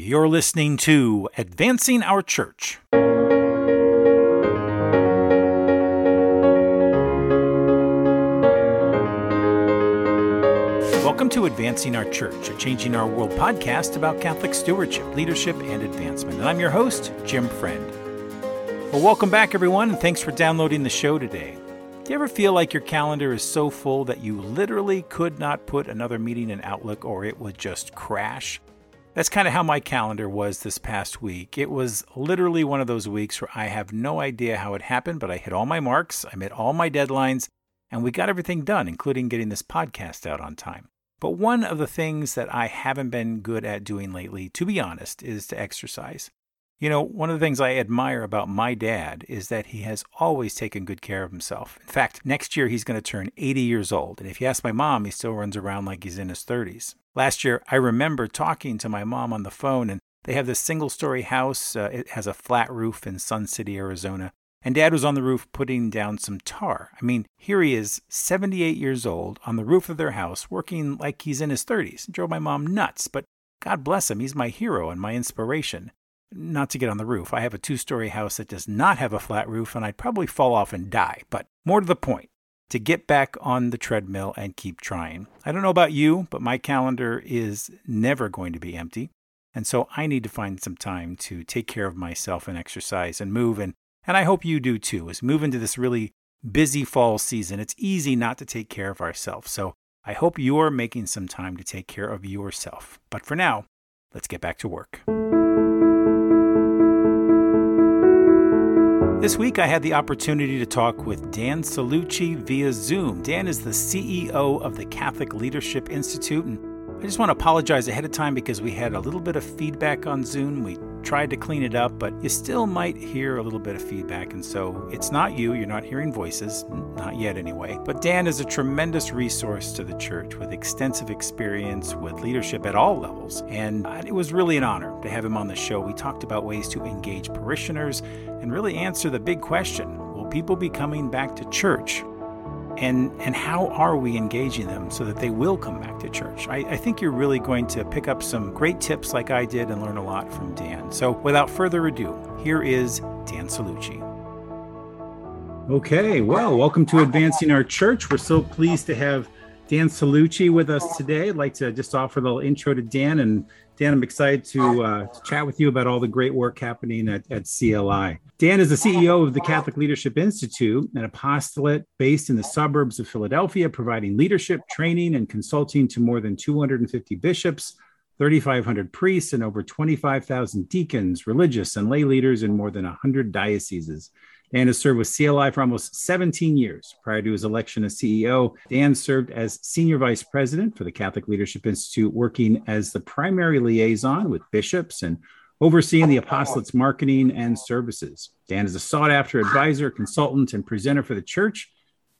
You're listening to Advancing Our Church. Welcome to Advancing Our Church, a Changing Our World podcast about Catholic stewardship, leadership, and advancement. And I'm your host, Jim Friend. Well, welcome back, everyone, and thanks for downloading the show today. Do you ever feel like your calendar is so full that you literally could not put another meeting in Outlook or it would just crash? That's kind of how my calendar was this past week. It was literally one of those weeks where I have no idea how it happened, but I hit all my marks, I met all my deadlines, and we got everything done, including getting this podcast out on time. But one of the things that I haven't been good at doing lately, to be honest, is to exercise. You know, one of the things I admire about my dad is that he has always taken good care of himself. In fact, next year he's going to turn 80 years old. And if you ask my mom, he still runs around like he's in his 30s. Last year, I remember talking to my mom on the phone, and they have this single story house. Uh, it has a flat roof in Sun City, Arizona. And dad was on the roof putting down some tar. I mean, here he is, 78 years old, on the roof of their house, working like he's in his 30s. It drove my mom nuts, but God bless him, he's my hero and my inspiration. Not to get on the roof. I have a two story house that does not have a flat roof, and I'd probably fall off and die. But more to the point, to get back on the treadmill and keep trying. I don't know about you, but my calendar is never going to be empty. And so I need to find some time to take care of myself and exercise and move. And, and I hope you do too. As move into this really busy fall season, it's easy not to take care of ourselves. So I hope you're making some time to take care of yourself. But for now, let's get back to work. This week, I had the opportunity to talk with Dan Cellucci via Zoom. Dan is the CEO of the Catholic Leadership Institute, and I just want to apologize ahead of time because we had a little bit of feedback on Zoom. We tried to clean it up, but you still might hear a little bit of feedback. And so it's not you, you're not hearing voices, not yet anyway. But Dan is a tremendous resource to the church with extensive experience with leadership at all levels. And it was really an honor to have him on the show. We talked about ways to engage parishioners and really answer the big question will people be coming back to church? And and how are we engaging them so that they will come back to church? I, I, think you're really going to pick up some great tips like i did and learn a lot from dan. So without further ado here is dan Cellucci. Okay well welcome to advancing our church. We're so pleased to have dan Cellucci with us today. I'd like to just offer a little intro to dan and Dan, I'm excited to, uh, to chat with you about all the great work happening at, at CLI. Dan is the CEO of the Catholic Leadership Institute, an apostolate based in the suburbs of Philadelphia, providing leadership, training, and consulting to more than 250 bishops, 3,500 priests, and over 25,000 deacons, religious, and lay leaders in more than 100 dioceses. Dan has served with CLI for almost 17 years. Prior to his election as CEO, Dan served as Senior Vice President for the Catholic Leadership Institute, working as the primary liaison with bishops and overseeing the apostolate's marketing and services. Dan is a sought after advisor, consultant, and presenter for the church.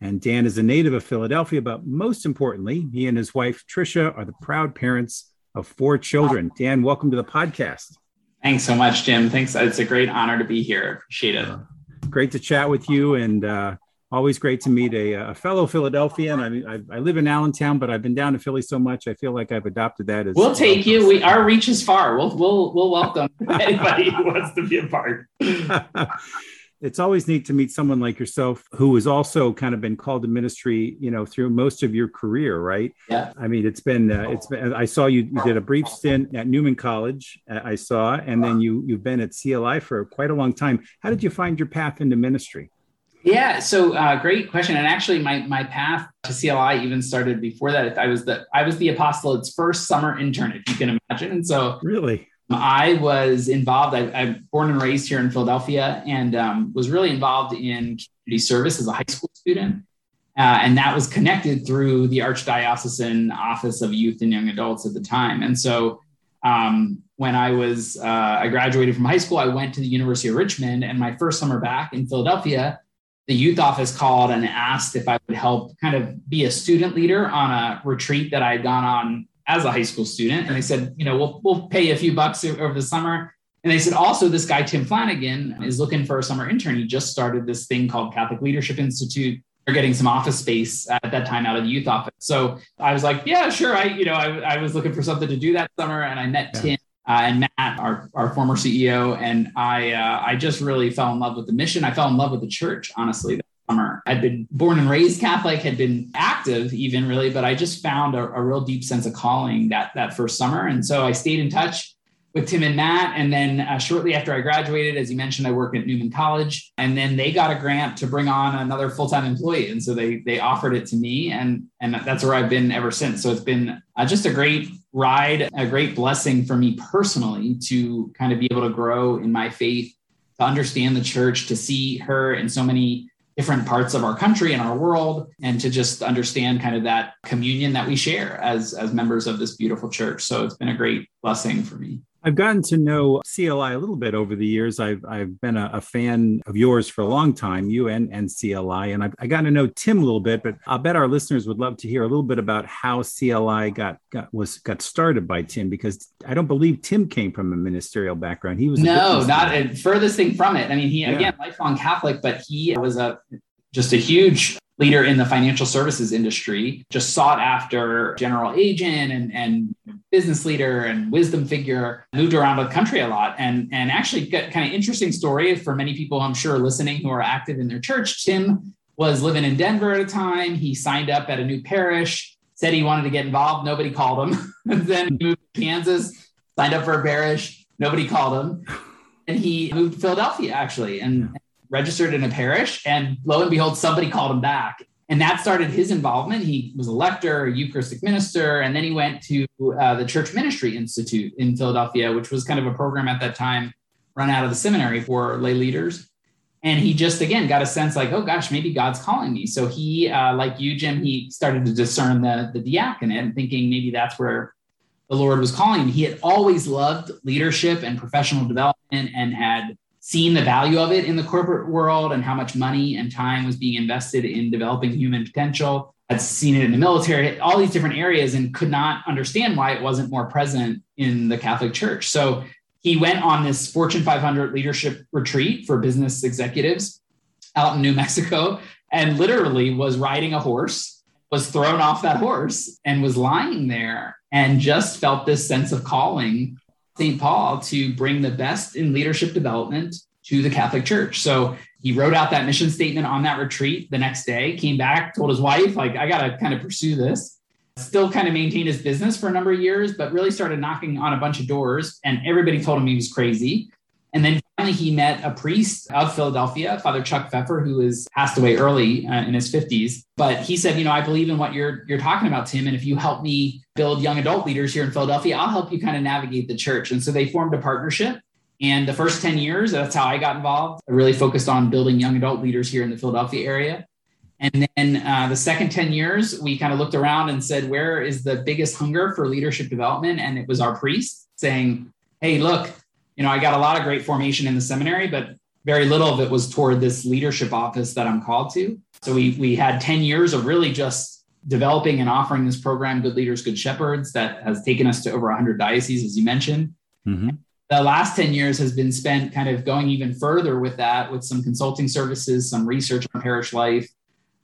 And Dan is a native of Philadelphia, but most importantly, he and his wife, Tricia, are the proud parents of four children. Dan, welcome to the podcast. Thanks so much, Jim. Thanks. It's a great honor to be here. Appreciate it uh, great to chat with you and uh, always great to meet a, a fellow Philadelphian. I, I, I live in Allentown, but I've been down to Philly so much. I feel like I've adopted that. As we'll take you. We our reach is far. We'll we'll we'll welcome anybody who wants to be a part. it's always neat to meet someone like yourself who has also kind of been called to ministry you know through most of your career right? Yeah. I mean it's been uh, it's been i saw you you did a brief stint at Neumann College uh, i saw and then you you've been at cli for quite a long time. How did you find your path into ministry? Yeah so uh, great question and actually my my path to cli even started before that. I was the i was the apostolate's first summer intern if you can imagine and so really I was involved. I, am born and raised here in Philadelphia, and um, was really involved in community service as a high school student, uh, and that was connected through the Archdiocesan Office of Youth and Young Adults at the time. And so, um, when I was uh, I graduated from high school, I went to the University of Richmond, and my first summer back in Philadelphia, the youth office called and asked if I would help kind of be a student leader on a retreat that I had gone on as a high school student. And they said, you know, we'll, we'll pay a few bucks over the summer. And they said, also, this guy, Tim Flanagan, is looking for a summer intern. He just started this thing called Catholic Leadership Institute. They're getting some office space at that time out of the youth office. So I was like, yeah, sure. I, you know, I, I was looking for something to do that summer and I met yeah. Tim uh, and Matt, our, our former CEO, and I, uh, I just really fell in love with the mission. I fell in love with the church, honestly, summer. I'd been born and raised Catholic, had been active even really, but I just found a, a real deep sense of calling that that first summer. And so I stayed in touch with Tim and Matt. And then uh, shortly after I graduated, as you mentioned, I work at Neumann College. And then they got a grant to bring on another full time employee. And so they they offered it to me, and and that's where I've been ever since. So it's been uh, just a great ride, a great blessing for me personally to kind of be able to grow in my faith, to understand the church, to see her in so many different parts of our country and our world and to just understand kind of that communion that we share as as members of this beautiful church. So it's been a great blessing for me I've gotten to know CLI a little bit over the years. I've, I've been a, a fan of yours for a long time, you and, and CLI, and I've I gotten to know Tim a little bit. But I'll bet our listeners would love to hear a little bit about how CLI got got was got started by Tim, because I don't believe Tim came from a ministerial background. He was no, not a furthest thing from it. I mean, he yeah. again lifelong Catholic, but he was a just a huge leader in the financial services industry, just sought after general agent and, and business leader and wisdom figure, moved around the country a lot. And, and actually got kind of interesting story for many people I'm sure listening who are active in their church. Tim was living in Denver at a time. He signed up at a new parish, said he wanted to get involved. Nobody called him. then moved to Kansas, signed up for a parish. Nobody called him. And he moved to Philadelphia actually. And registered in a parish, and lo and behold, somebody called him back. And that started his involvement. He was a lector, a Eucharistic minister, and then he went to uh, the Church Ministry Institute in Philadelphia, which was kind of a program at that time run out of the seminary for lay leaders. And he just again got a sense like, oh gosh, maybe God's calling me. So he, uh, like you, Jim, he started to discern the the diaconate and thinking maybe that's where the Lord was calling him. He had always loved leadership and professional development and had seen the value of it in the corporate world and how much money and time was being invested in developing human potential. Had seen it in the military, all these different areas, and could not understand why it wasn't more present in the Catholic Church. So he went on this Fortune 500 leadership retreat for business executives out in New Mexico and literally was riding a horse, was thrown off that horse, and was lying there and just felt this sense of calling St. Paul to bring the best in leadership development to the Catholic Church. So he wrote out that mission statement on that retreat the next day, came back, told his wife, like, I got to kind of pursue this. Still kind of maintained his business for a number of years, but really started knocking on a bunch of doors. And everybody told him he was crazy. And then finally, he met a priest of Philadelphia, Father Chuck Pfeffer, who has passed away early uh, in his 50s. But he said, you know, I believe in what you're you're talking about, Tim. And if you help me build young adult leaders here in Philadelphia, I'll help you kind of navigate the church. And so they formed a partnership. And the first 10 years, that's how I got involved. I really focused on building young adult leaders here in the Philadelphia area. And then uh, the second 10 years, we kind of looked around and said, where is the biggest hunger for leadership development? And it was our priest saying, hey, look, you know, I got a lot of great formation in the seminary, but very little of it was toward this leadership office that I'm called to. So we we had 10 years of really just developing and offering this program, Good Leaders, Good Shepherds, that has taken us to over 100 dioceses, as you mentioned. Mm-hmm. The last 10 years has been spent kind of going even further with that, with some consulting services, some research on parish life.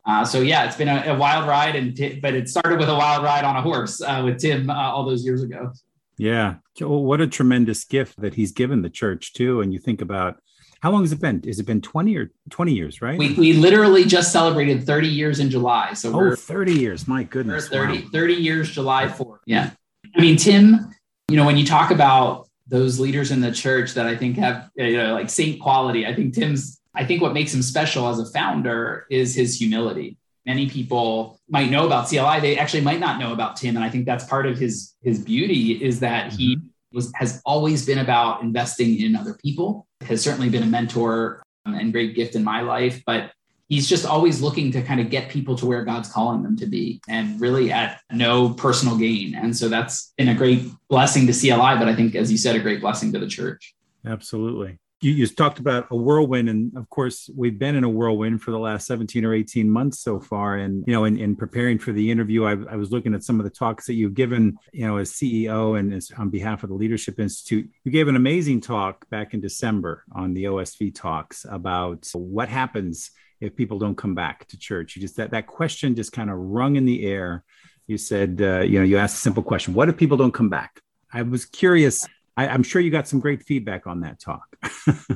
Uh, so yeah, it's been a, a wild ride, and t- but it started with a wild ride on a horse uh, with Tim uh, all those years ago. Yeah. Well, what a tremendous gift that he's given the church too. And you think about how long has it been? Has it been 20 or 20 years, right? We, we literally just celebrated 30 years in July. So oh, we're 30 years. My goodness. 30, wow. 30 years, July 4th. Yeah. I mean, Tim, you know, when you talk about those leaders in the church that I think have, you know, like saint quality, I think Tim's, I think what makes him special as a founder is his humility many people might know about CLI. They actually might not know about Tim. And I think that's part of his his beauty is that he mm-hmm. was has always been about investing in other people, has certainly been a mentor um, and great gift in my life. But he's just always looking to kind of get people to where God's calling them to be and really at no personal gain. And so that's been a great blessing to CLI, but I think, as you said, a great blessing to the church. Absolutely you, you talked about a whirlwind and of course we've been in a whirlwind for the last 17 or 18 months so far. And you know in, in preparing for the interview I, I, was looking at some of the talks that you've given you know as ceo and as on behalf of the leadership institute. You gave an amazing talk back in december on the osv talks about what happens if people don't come back to church. You just that that question just kind of rung in the air. You said uh, you know you asked a simple question what if people don't come back? I was curious I, am sure you got some great feedback on that talk.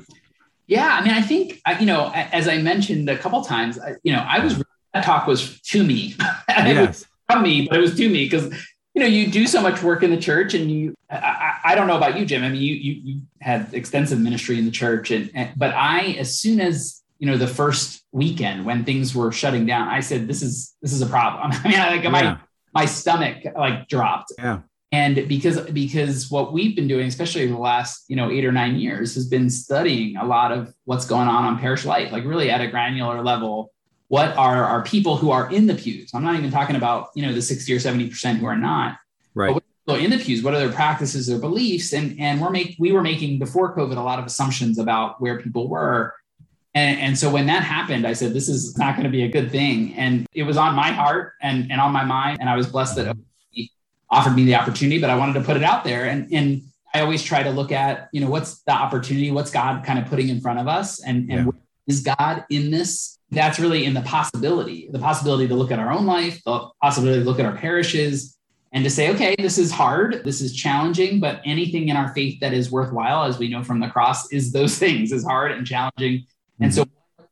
yeah, I mean, I think uh, you know, as I mentioned a couple times, you know, I was that talk was to me. yes. from me, but it was to me because you know you do so much work in the church, and you. I, I, don't know about you, Jim. I mean, you you, you had extensive ministry in the church, and, and but I, as soon as you know the first weekend when things were shutting down, I said, "This is this is a problem." I mean, like yeah. my my stomach like dropped. Yeah and because because what we've been doing especially in the last you know eight or nine years has been studying a lot of what's going on on parish life like really at a granular level what are our people who are in the pews? I'm not even talking about you know the 60 or 70 percent who are not. Right. But in the pews? What are their practices or beliefs? And and we're making we were making before covid a lot of assumptions about where people were. And, and so when that happened i said this is not going to be a good thing. And it was on my heart and and on my mind and i was blessed that offered me the opportunity, but I wanted to put it out there. And, and I always try to look at, you know, what's the opportunity? What's God kind of putting in front of us? And, and yeah. is God in this? That's really in the possibility, the possibility to look at our own life, the possibility to look at our parishes and to say, okay, this is hard, this is challenging, but anything in our faith that is worthwhile, as we know from the cross, is those things is hard and challenging. Mm-hmm. And so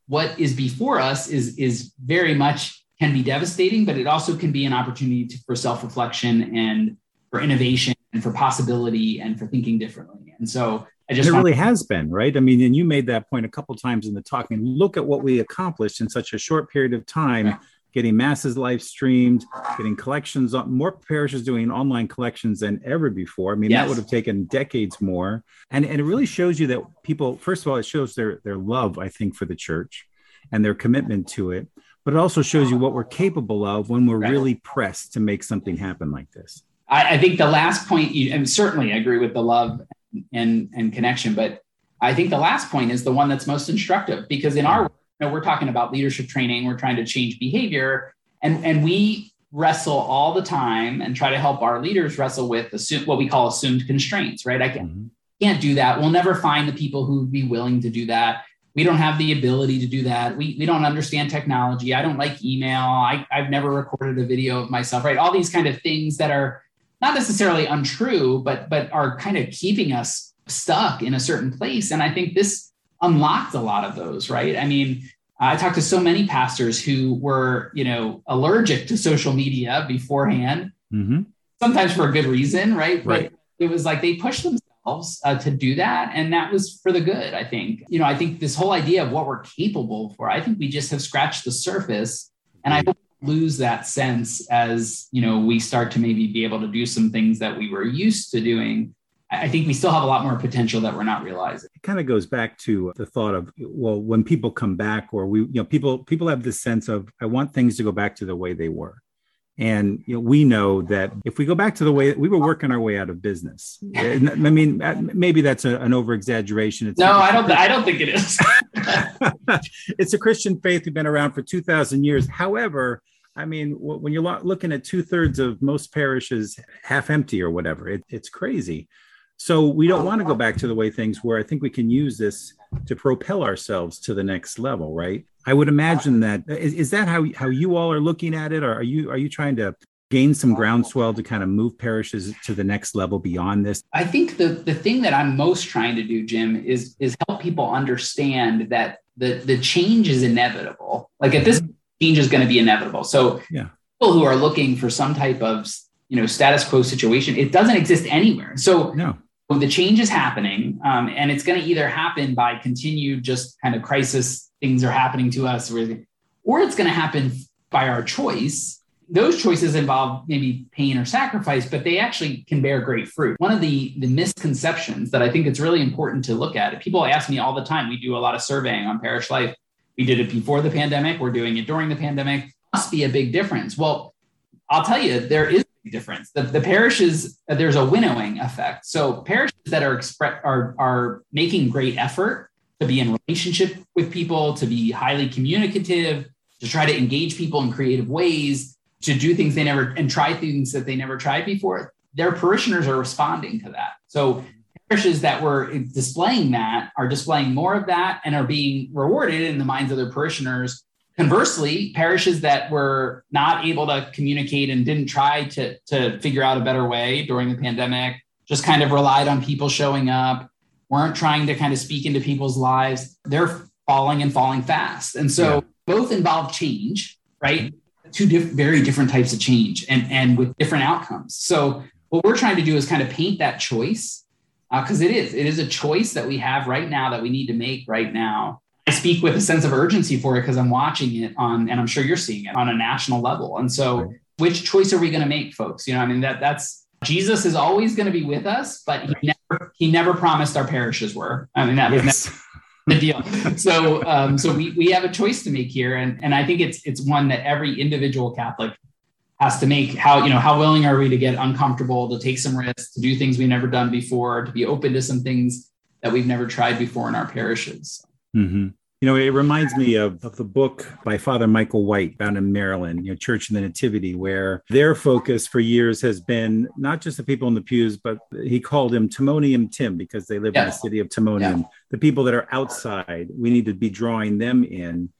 what is before us is is very much can be devastating, but it also can be an opportunity to, for self reflection and for innovation and for possibility and for thinking differently. And so I just it really has been right. I mean, and you made that point a couple times in the talk. And look at what we accomplished in such a short period of time. Yeah. Getting masses live streamed, getting collections, more parishes doing online collections than ever before. I mean, yes. that would have taken decades more. And, and it really shows you that people, first of all, it shows their, their love, I think, for the church and their commitment to it but it also shows you what we're capable of when we're right. really pressed to make something happen like this. I, I think the last point, you, and certainly I agree with the love and, and connection, but I think the last point is the one that's most instructive because in our, you know, we're talking about leadership training, we're trying to change behavior, and, and we wrestle all the time and try to help our leaders wrestle with assume, what we call assumed constraints, right? I can, mm-hmm. can't do that. We'll never find the people who would be willing to do that we don't have the ability to do that. We, we don't understand technology. I don't like email. I, I've never recorded a video of myself, right? All these kind of things that are not necessarily untrue, but but are kind of keeping us stuck in a certain place. And I think this unlocked a lot of those, right? I mean, I talked to so many pastors who were, you know, allergic to social media beforehand, mm-hmm. sometimes for a good reason, right? Right. But it was like they pushed themselves uh, to do that. And that was for the good, I think. You know, I think this whole idea of what we're capable for, I think we just have scratched the surface. And I hope lose that sense as, you know, we start to maybe be able to do some things that we were used to doing. I think we still have a lot more potential that we're not realizing. It kind of goes back to the thought of well, when people come back, or we, you know, people people have this sense of I want things to go back to the way they were. And you know, we know that if we go back to the way we were working our way out of business, I mean, uh, maybe that's a, an over exaggeration. No, I don't. I don't think it is. it's a Christian faith. We've been around for two thousand years. However, I mean, when you're looking at two thirds of most parishes half empty or whatever, it, it's crazy. So we don't want to go back to the way things were. I think we can use this to propel ourselves to the next level, right? I would imagine that is, is that how how you all are looking at it, or are you are you trying to gain some groundswell to kind of move parishes to the next level beyond this? I think the the thing that I'm most trying to do, Jim, is is help people understand that the the change is inevitable. Like at this change is going to be inevitable. So yeah. people who are looking for some type of you know status quo situation, it doesn't exist anywhere. So no the change is happening um, and it's going to either happen by continued just kind of crisis things are happening to us or it's going to happen by our choice. Those choices involve maybe pain or sacrifice but they actually can bear great fruit. One of the the misconceptions that i think it's really important to look at people ask me all the time we do a lot of surveying on parish life. We did it before the pandemic we're doing it during the pandemic. Must be a big difference. Well i'll tell you there is difference. The, the parishes, there's a winnowing effect. So parishes that are express are are making great effort to be in relationship with people, to be highly communicative, to try to engage people in creative ways, to do things they never and try things that they never tried before. Their parishioners are responding to that. So parishes that were displaying that are displaying more of that and are being rewarded in the minds of their parishioners Conversely, parishes that were not able to communicate and didn't try to, to figure out a better way during the pandemic just kind of relied on people showing up, weren't trying to kind of speak into people's lives. They're falling and falling fast. And so yeah. both involve change, right? Two diff- very different types of change and, and with different outcomes. So what we're trying to do is kind of paint that choice because uh, it is, it is a choice that we have right now that we need to make right now. I speak with a sense of urgency for it because I'm watching it on, and I'm sure you're seeing it on a national level. And so which choice are we going to make, folks? You know, I mean, that that's Jesus is always going to be with us, but he never he never promised our parishes were. I mean, that was yes. the deal. So um, so we we have a choice to make here, and and I think it's it's one that every individual Catholic has to make. How you know how willing are we to get uncomfortable, to take some risks, to do things we've never done before, to be open to some things that we've never tried before in our parishes. Mm-hmm. You know, it reminds me of, of the book by Father Michael White found in Maryland, you know, Church in the Nativity, where their focus for years has been not just the people in the pews, but he called him Timonium Tim because they live yeah. in the city of Timonium. Yeah. The people that are outside, we need to be drawing them in.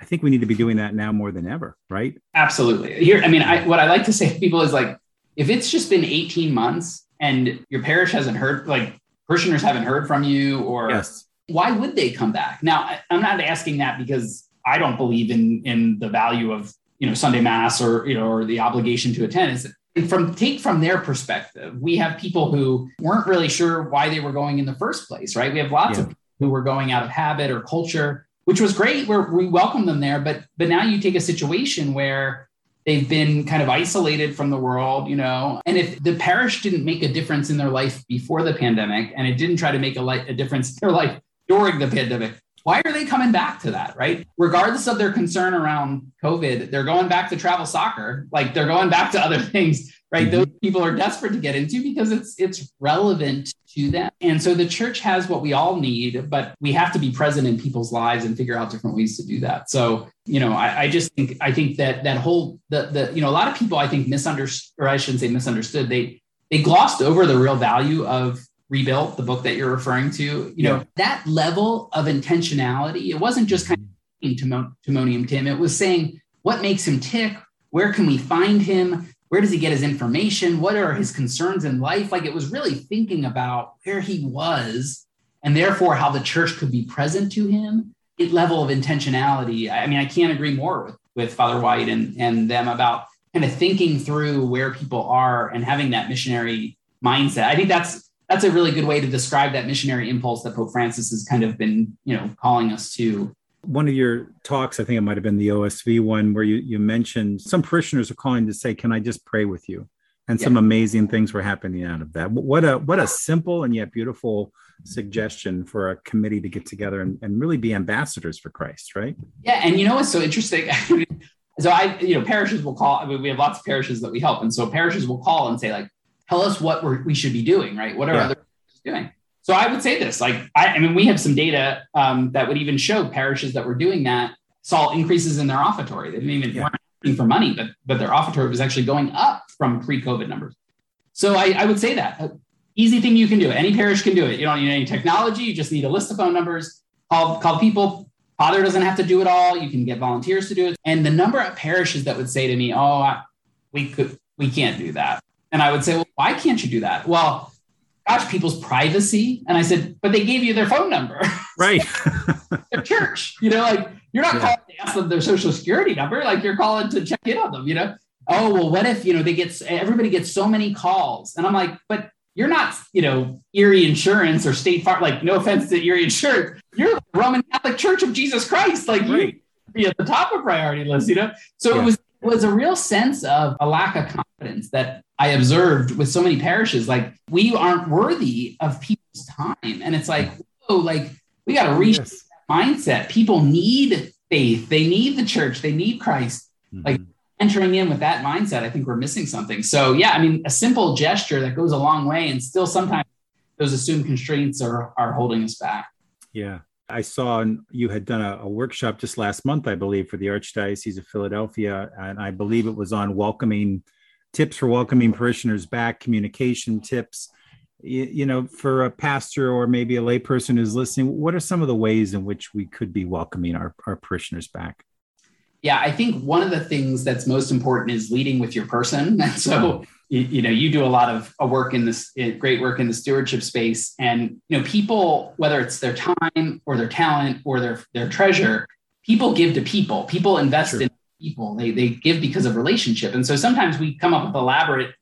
I think we need to be doing that now more than ever, right? Absolutely. Here, I mean, I, what I like to say to people is like, if it's just been 18 months and your parish hasn't heard, like parishioners haven't heard from you or yes why would they come back? Now, I'm not asking that because I don't believe in in the value of you know Sunday Mass or you know or the obligation to attend. Is from take from their perspective, we have people who weren't really sure why they were going in the first place, right? We have lots yeah. of people who were going out of habit or culture, which was great. Where we welcome them there, but but now you take a situation where they've been kind of isolated from the world, you know. And if the parish didn't make a difference in their life before the pandemic, and it didn't try to make a, a difference in their life during the pandemic. Why are they coming back to that, right? Regardless of their concern around COVID, they're going back to travel soccer, like they're going back to other things, right? Mm-hmm. Those people are desperate to get into because it's it's relevant to them. And so the church has what we all need, but we have to be present in people's lives and figure out different ways to do that. So, you know, I, I just think I think that that whole the the you know, a lot of people I think misunderstood, or I shouldn't say misunderstood, they they glossed over the real value of rebuilt the book that you're referring to you yeah. know that level of intentionality it wasn't just kind of mm-hmm. timonium tim. It was saying what makes him tick? Where can we find him? Where does he get his information? What are his concerns in life? Like it was really thinking about where he was and therefore how the church could be present to him. It level of intentionality i mean i can't agree more with, with father white and, and them about kind of thinking through where people are and having that missionary mindset. I think that's that's a really good way to describe that missionary impulse that Pope Francis has kind of been, you know, calling us to. One of your talks, I think it might have been the OSV one, where you, you mentioned some parishioners are calling to say, Can I just pray with you? And yeah. some amazing things were happening out of that. What a what a simple and yet beautiful suggestion for a committee to get together and, and really be ambassadors for Christ, right? Yeah, and you know what's so interesting? so I, you know, parishes will call. I mean, we have lots of parishes that we help, and so parishes will call and say, like, tell us what we're, we should be doing, right? What are yeah. other doing? So I would say this, like, I, I mean, we have some data um, that would even show parishes that were doing that saw increases in their offertory. They didn't even yeah. weren't asking for money, but but their offertory was actually going up from pre-COVID numbers. So I, I would say that uh, easy thing you can do. Any parish can do it. You don't need any technology. You just need a list of phone numbers. Call call people. Father doesn't have to do it all. You can get volunteers to do it. And the number of parishes that would say to me, "Oh, I, we could, we can't do that," And I would say, well, why can't you do that? Well, gosh, people's privacy. And I said, but they gave you their phone number. Right. their church, you know, like you're not yeah. calling to ask them their social security number. Like you're calling to check in on them, you know? Oh, well, what if, you know, they get, everybody gets so many calls. And I'm like, but you're not, you know, Erie Insurance or State Farm. Like, no offense to Erie Insurance, you're the Roman Catholic Church of Jesus Christ. Like, right. you be at the top of priority list, you know. So yeah. it was it was a real sense of a lack of confidence that I observed with so many parishes. Like, we aren't worthy of people's time. And it's like, whoa, like, we got to reach yes. that mindset. People need faith, they need the church, they need Christ. Mm-hmm. Like, entering in with that mindset, I think we're missing something. So, yeah, I mean, a simple gesture that goes a long way, and still sometimes those assumed constraints are, are holding us back. Yeah. I saw you had done a, a, workshop just last month, I believe, for the Archdiocese of Philadelphia. And I believe it was on welcoming tips for welcoming parishioners back, communication tips. You, you, know, for a pastor or maybe a layperson who's listening, what are some of the ways in which we could be welcoming our, our parishioners back? Yeah, I think one of the things that's most important is leading with your person. And so, you, you know, you do a lot of a work in this great work in the stewardship space, and you know, people, whether it's their time or their talent or their their treasure, people give to people. People invest sure. in people. They they give because of relationship. And so sometimes we come up with elaborate,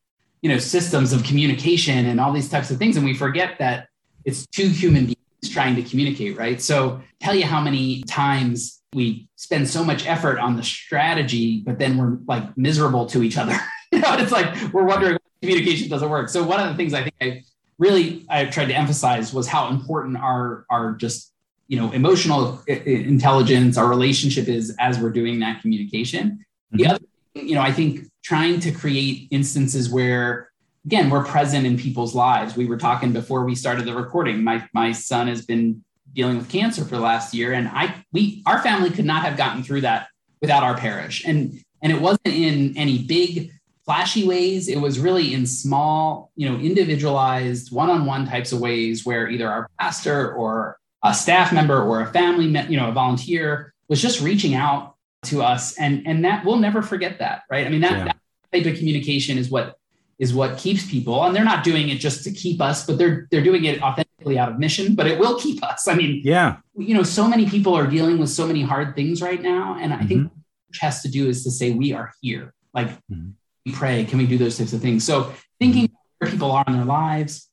you know, systems of communication and all these types of things, and we forget that it's two human beings trying to communicate, right? So tell you how many times we spend so much effort on the strategy, but then we're like miserable to each other. you know, it's like we're wondering communication doesn't work. So one of the things I think I really I tried to emphasize was how important our our just you know emotional intelligence, our relationship is as we're doing that communication. Mm-hmm. The other, you know, I think trying to create instances where again we're present in people's lives. We were talking before we started the recording. My my son has been dealing with cancer for the last year and i we our family could not have gotten through that without our parish and and it wasn't in any big flashy ways it was really in small you know individualized one-on-one types of ways where either our pastor or a staff member or a family you know a volunteer was just reaching out to us and and that we'll never forget that right i mean that, yeah. that type of communication is what is what keeps people and they're not doing it just to keep us but they're they're doing it authentically out of mission but it will keep us i mean yeah you know so many people are dealing with so many hard things right now and i mm-hmm. think what has to do is to say we are here like mm-hmm. we pray can we do those types of things so thinking where people are in their lives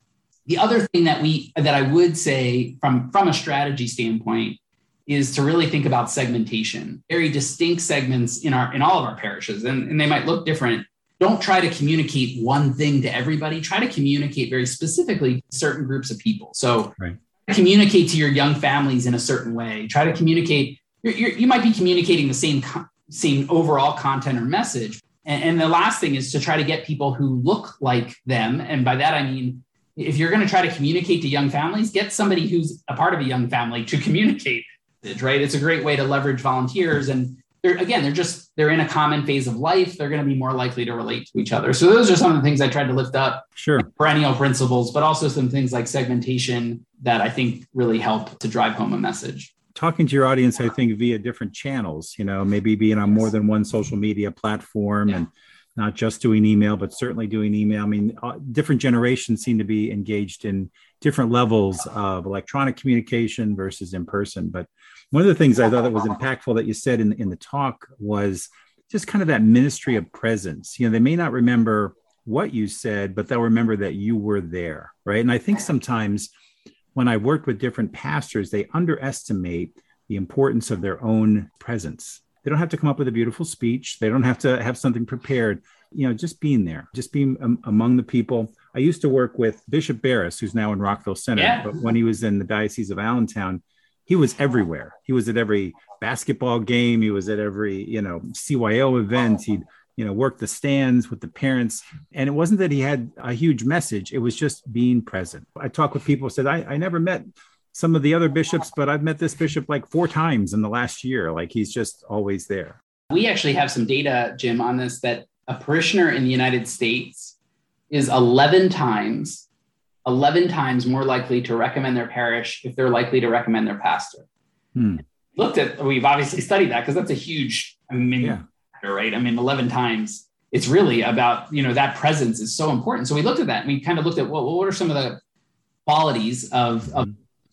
the other thing that we that i would say from from a strategy standpoint is to really think about segmentation very distinct segments in our in all of our parishes and, and they might look different don't try to communicate one thing to everybody. Try to communicate very specifically to certain groups of people. So right. communicate to your young families in a certain way. Try to communicate. You're, you're, you might be communicating the same same overall content or message. And, and the last thing is to try to get people who look like them. And by that I mean, if you're going to try to communicate to young families, get somebody who's a part of a young family to communicate. Right? It's a great way to leverage volunteers and they're again they're just they're in a common phase of life they're going to be more likely to relate to each other so those are some of the things i tried to lift up sure perennial principles but also some things like segmentation that i think really help to drive home a message talking to your audience i think via different channels you know maybe being on more than one social media platform yeah. and not just doing email but certainly doing email i mean uh, different generations seem to be engaged in different levels of electronic communication versus in person but one of the things I thought that was impactful that you said in, in the talk was just kind of that ministry of presence. You know, they may not remember what you said, but they'll remember that you were there, right? And I think sometimes when I worked with different pastors, they underestimate the importance of their own presence. They don't have to come up with a beautiful speech. They don't have to have something prepared. You know, just being there, just being um, among the people. I used to work with Bishop Barres, who's now in Rockville Centre, yeah. but when he was in the Diocese of Allentown, he was everywhere. He was at every basketball game. He was at every, you know, CYO event. He'd, you know, work the stands with the parents. And it wasn't that he had a huge message. It was just being present. I talk with people said, I, I never met some of the other bishops, but I've met this bishop like four times in the last year. Like he's just always there. We actually have some data, Jim, on this that a parishioner in the United States is 11 times 11 times more likely to recommend their parish if they're likely to recommend their pastor. Hmm. Looked at, we've obviously studied that because that's a huge, I mean, yeah. right? I mean, 11 times. It's really about, you know, that presence is so important. So we looked at that and we kind of looked at, well, what are some of the qualities of, of.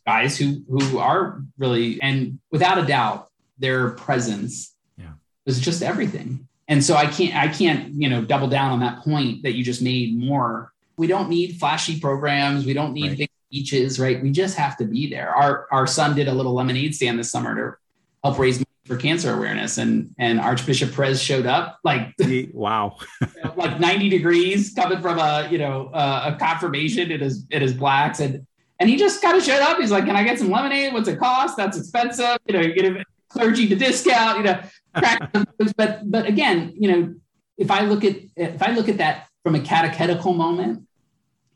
Guys who, who are really, and without a doubt, their presence yeah. was just everything. And so I can't, I can't, you know, double down on that point that you just made more we don't need flashy programs. We don't need right. big speeches, right? We just have to be there. Our our son did a little lemonade stand this summer to help raise money for cancer awareness, and and Archbishop Perez showed up like wow, like ninety degrees coming from a you know uh, a confirmation in his in his blacks, and and he just kind of showed up. He's like, "Can I get some lemonade? What's it cost? That's expensive. You know, you get a clergy to discount. You know, but but again, you know, if I look at if I look at that from a catechetical moment,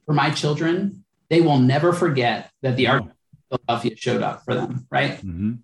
for my children, they will never forget that the Archbishop of Philadelphia showed up for them, right? Mm-hmm.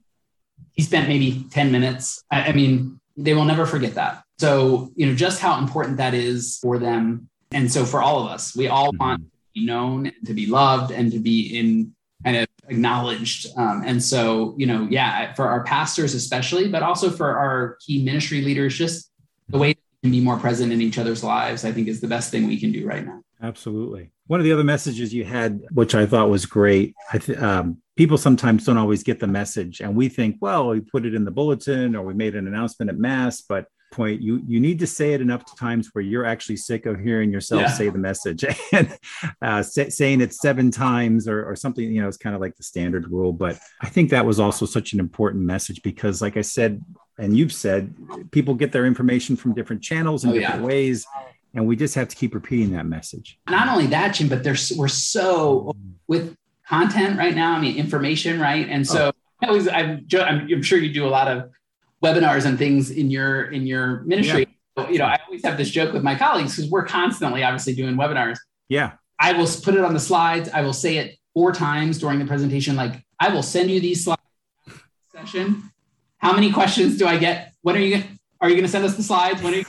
He spent maybe 10 minutes. I, I mean, they will never forget that. So, you know, just how important that is for them. And so for all of us, we all mm-hmm. want be known to be loved and to be in kind of acknowledged. Um, and so, you know, yeah, for our pastors especially, but also for our key ministry leaders, just the way can be more present in each other's lives, I think is the best thing we can do right now. Absolutely. One of the other messages you had, which I thought was great, I th- um, people sometimes don't always get the message, and we think, well, we put it in the bulletin or we made an announcement at mass, but point you you need to say it enough times where you're actually sick of hearing yourself yeah. say the message and uh, say, saying it seven times or, or something you know it's kind of like the standard rule but i think that was also such an important message because like i said and you've said people get their information from different channels and oh, different yeah. ways and we just have to keep repeating that message not only that jim but there's we're so with content right now i mean information right and so oh. I always, I'm, I'm sure you do a lot of webinars and things in your in your ministry. Yeah. So, you know, I always have this joke with my colleagues because we're constantly obviously doing webinars. Yeah. I will put it on the slides. I will say it four times during the presentation. Like, I will send you these slides session. How many questions do I get? When are you are you going to send us the slides? When are you?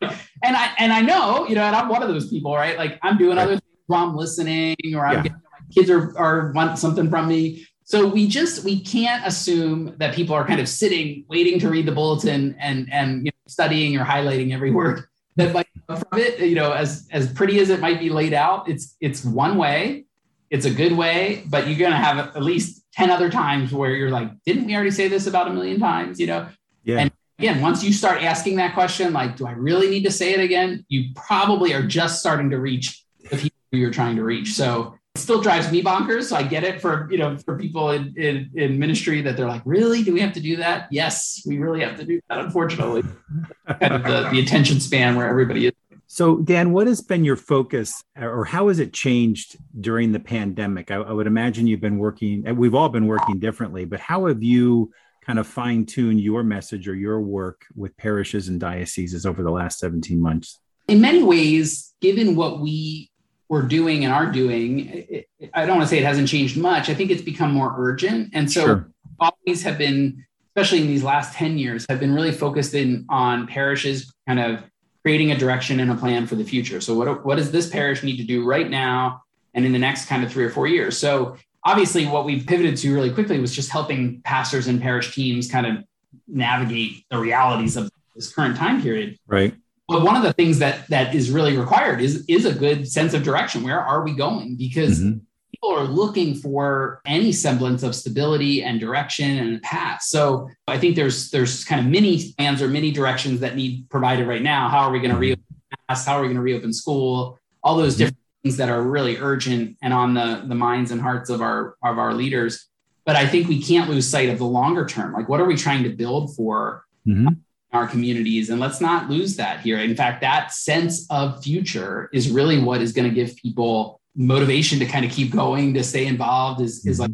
and I and I know, you know, and I'm one of those people, right? Like I'm doing right. other things while I'm listening, or I'm yeah. getting, my kids are, are want something from me. So we just we can't assume that people are kind of sitting waiting to read the bulletin and and you know, studying or highlighting every word that might come from it. You know, as as pretty as it might be laid out, it's it's one way, it's a good way, but you're gonna have at least ten other times where you're like, didn't we already say this about a million times? You know, yeah. And again, once you start asking that question, like, do I really need to say it again? You probably are just starting to reach the people you're trying to reach. So still drives me bonkers. So I get it for you know for people in, in, in ministry that they're like, really? Do we have to do that? Yes, we really have to do that. Unfortunately, kind of the, the attention span where everybody is. So, Dan, what has been your focus, or how has it changed during the pandemic? I, I would imagine you've been working. We've all been working differently, but how have you? kind of fine tune your message or your work with parishes and dioceses over the last 17 months? In many ways, given what we we're doing and are doing, I don't want to say it hasn't changed much. I think it's become more urgent. And so sure. always have been, especially in these last 10 years, have been really focused in on parishes kind of creating a direction and a plan for the future. So what, what does this parish need to do right now and in the next kind of three or four years? So obviously what we pivoted to really quickly was just helping pastors and parish teams kind of navigate the realities of this current time period. Right. But one of the things that that is really required is is a good sense of direction. Where are we going? Because mm-hmm. people are looking for any semblance of stability and direction and a path. So I think there's there's kind of many plans or many directions that need provided right now. How are we going to mm-hmm. reopen? How are we going to reopen school? All those mm-hmm. different things that are really urgent and on the the minds and hearts of our of our leaders. But I think we can't lose sight of the longer term. Like, what are we trying to build for? Mm-hmm our communities and let's not lose that here. In fact that sense of future is really what is going to give people motivation to kind of keep going to stay involved is, is like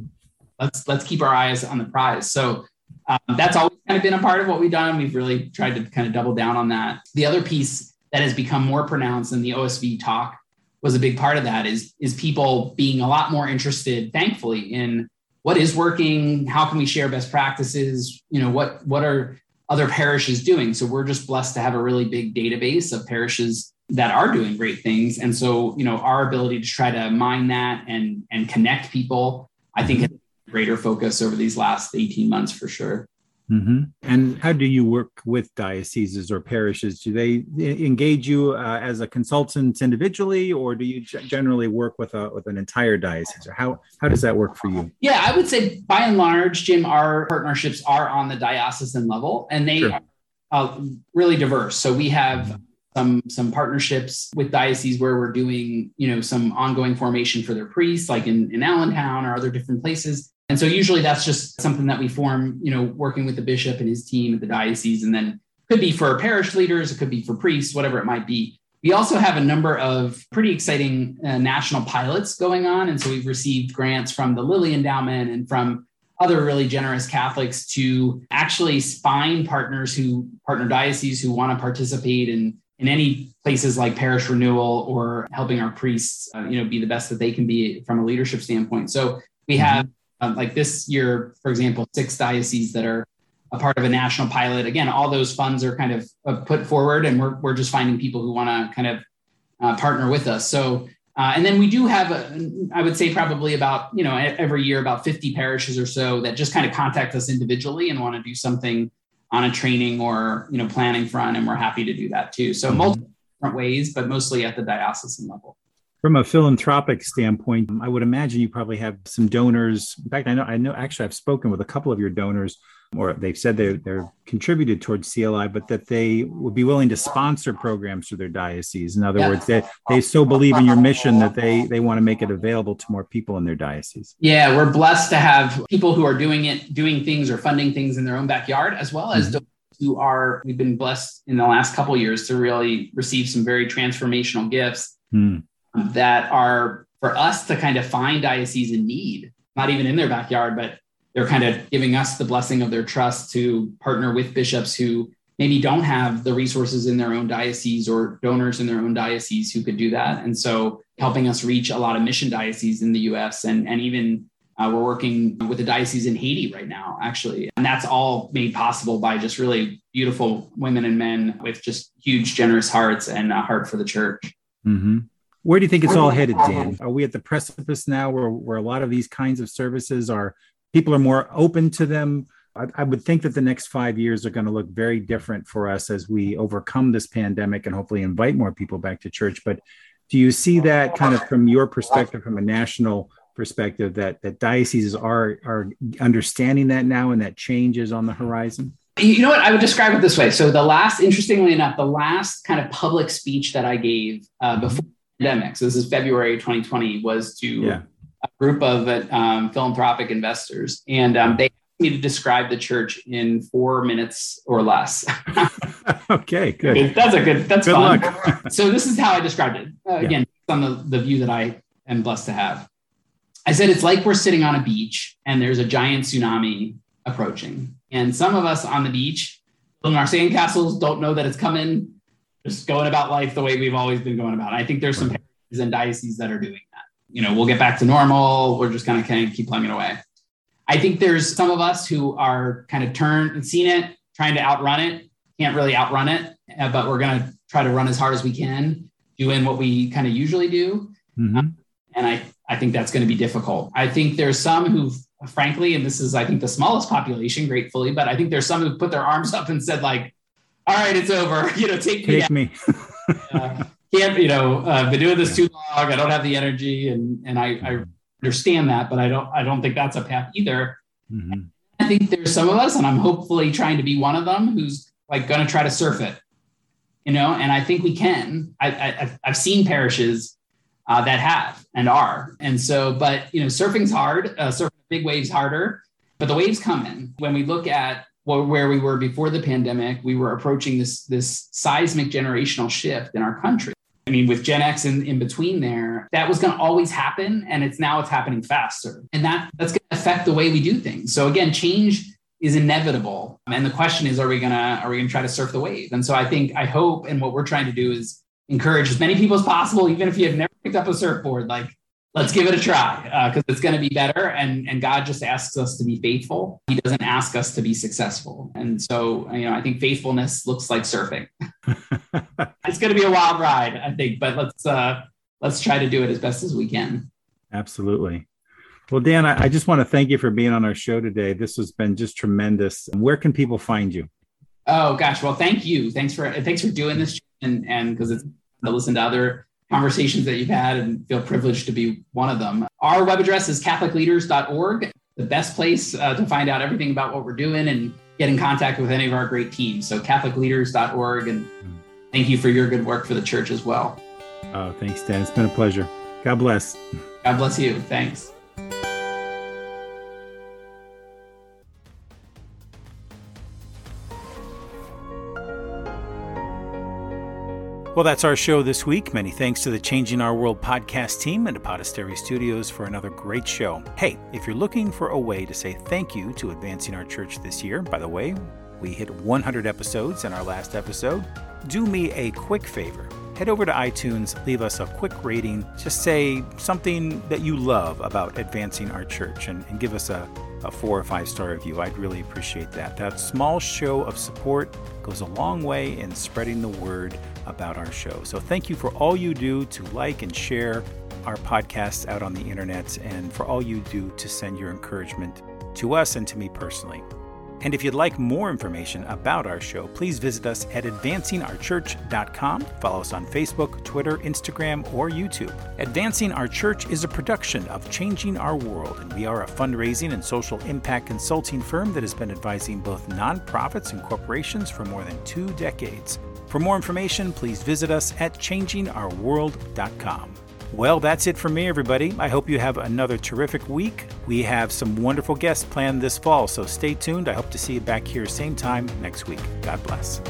let's let's keep our eyes on the prize. So um, that's always kind of been a part of what we've done. We've really tried to kind of double down on that. The other piece that has become more pronounced in the osv talk was a big part of that is is people being a lot more interested thankfully in what is working how can we share best practices you know what what are other parishes doing. So we're just blessed to have a really big database of parishes that are doing great things. And so, you know, our ability to try to mine that and and connect people, I think greater focus over these last 18 months for sure. Mm-hmm. And how do you work with dioceses or parishes? Do they engage you uh, as a consultant individually, or do you generally work with a with an entire diocese? Or how how does that work for you? Yeah, I would say by and large, Jim, our partnerships are on the diocesan level, and they sure. are uh, really diverse. So we have some some partnerships with dioceses where we're doing you know some ongoing formation for their priests, like in in Allentown or other different places. And so usually that's just something that we form, you know, working with the bishop and his team at the diocese, and then could be for parish leaders, it could be for priests, whatever it might be. We also have a number of pretty exciting uh, national pilots going on. And so we've received grants from the Lilly Endowment and from other really generous Catholics to actually find partners who partner dioceses who want to participate in, in any places like parish renewal or helping our priests, uh, you know, be the best that they can be from a leadership standpoint. So we have um, like this year, for example, six dioceses that are a part of a national pilot. Again, all those funds are kind of put forward, and we're, we're just finding people who want to kind of uh, partner with us. So Uh, and then we do have, a, I would say, probably about you know every year about 50 parishes or so that just kind of contact us individually and want to do something on a training or you know planning front, and we're happy to do that too. So multiple different ways, but mostly at the diocesan level. From a philanthropic standpoint, I would imagine you probably have some donors. In fact, I know I know actually I've spoken with a couple of your donors or they've said they're, they're contributed towards CLI, but that they would be willing to sponsor programs for their diocese. In other yeah. words, they, they so believe in your mission that they, they want to make it available to more people in their diocese. Yeah, we're blessed to have people who are doing it, doing things or funding things in their own backyard, as well as mm-hmm. who are, we've been blessed in the last couple years to really receive some very transformational gifts mm. That are for us to kind of find dioceses in need, not even in their backyard, but they're kind of giving us the blessing of their trust to partner with bishops who maybe don't have the resources in their own diocese or donors in their own diocese who could do that. And so helping us reach a lot of mission dioceses in the US and, and even uh, we're working with a diocese in Haiti right now, actually. And that's all made possible by just really beautiful women and men with just huge, generous hearts and a heart for the church. Mm-hmm. Where do you think it's all headed, Dan? Are we at the precipice now where, where a lot of these kinds of services are people are more open to them. I, I would think that the next five years are going to look very different for us as we overcome this pandemic and hopefully invite more people back to church. But do you see that kind of from your perspective, from a national perspective, that that dioceses are are understanding that now and that change is on the horizon? You know what? I would describe it this way. So the last, interestingly enough, the last kind of public speech that I gave uh, before the pandemic, so this is February 2020, was to yeah a group of um, philanthropic investors, and um, they asked me to describe the church in four minutes or less. okay, good. That's a good. That's good fun. Luck. so this is how I described it. Uh, yeah. Again, on the, the view that I am blessed to have. I said it's like we're sitting on a beach and there's a giant tsunami approaching, and some of us on the beach building our sandcastles don't know that it's coming. Just going about life the way we've always been going about. I think there's some parishes and dioceses that are doing that. you know, we'll get back to normal. We're just kind of kind of keep plugging away. I think there's some of us who are kind of turned and seen it, trying to outrun it, can't really outrun it, uh, but we're going to try to run as hard as we can, doing what we kind of usually do. Mm-hmm. Um, and I, I think that's going to be difficult. I think there's some who, frankly, and this is, I think, the smallest population, gratefully, but I think there's some who put their arms up and said, like, all right, it's over. You know, take me. Take me. uh, can't, you know, I've uh, been doing this too long. I don't have the energy, and and I, I understand that, but I don't I don't think that's a path either. Mm-hmm. I think there's some of us, and I'm hopefully trying to be one of them, who's like going to try to surf it, you know. And I think we can. I, I I've seen parishes uh, that have and are, and so, but you know, surfing's hard. Uh, surfing big waves harder, but the waves come in. When we look at where we were before the pandemic, we were approaching this this seismic generational shift in our country. I mean, with Gen X in, in between there, that was going to always happen. And it's now it's happening faster. And that that's going to affect the way we do things. So again, change is inevitable. And the question is, are we gonna are we gonna try to surf the wave? And so I think I hope and what we're trying to do is encourage as many people as possible, even if you have never picked up a surfboard, like let's give it a try because uh, it's going to be better. And, and God just asks us to be faithful. He doesn't ask us to be successful. And so, you know, I think faithfulness looks like surfing. it's going to be a wild ride, I think, but let's, uh, let's try to do it as best as we can. Absolutely. Well, Dan, I, I just want to thank you for being on our show today. This has been just tremendous. Where can people find you? Oh gosh, well, thank you. Thanks for thanks for doing this, and and because it's to listen to other conversations that you've had and feel privileged to be one of them. Our web address is catholicleaders.org, the best place uh, to find out everything about what we're doing and get in contact with any of our great teams. So catholicleaders.org. And thank you for your good work for the church as well. Oh, thanks, Dan. It's been a pleasure. God bless. God bless you. Thanks. Well, that's our show this week. Many thanks to the Changing Our World podcast team and to Podastery Studios for another great show. Hey, if you're looking for a way to say thank you to advancing our church this year, by the way, we hit 100 episodes in our last episode, do me a quick favor. Head over to iTunes, leave us a quick rating, just say something that you love about advancing our church, and, and give us a, a four or five star review. I'd really appreciate that. That small show of support goes a long way in spreading the word about our show. So thank you for all you do to like and share our podcasts out on the internet and for all you do to send your encouragement to us and to me personally. And if you'd like more information about our show, please visit us at advancingourchurch.com. Follow us on Facebook, Twitter, Instagram, or YouTube. Advancing Our Church is a production of Changing Our World, and we are a fundraising and social impact consulting firm that has been advising both nonprofits and corporations for more than two decades. For more information, please visit us at changingourworld.com. Well, that's it for me, everybody. I hope you have another terrific week. We have some wonderful guests planned this fall, so stay tuned. I hope to see you back here same time next week. God bless.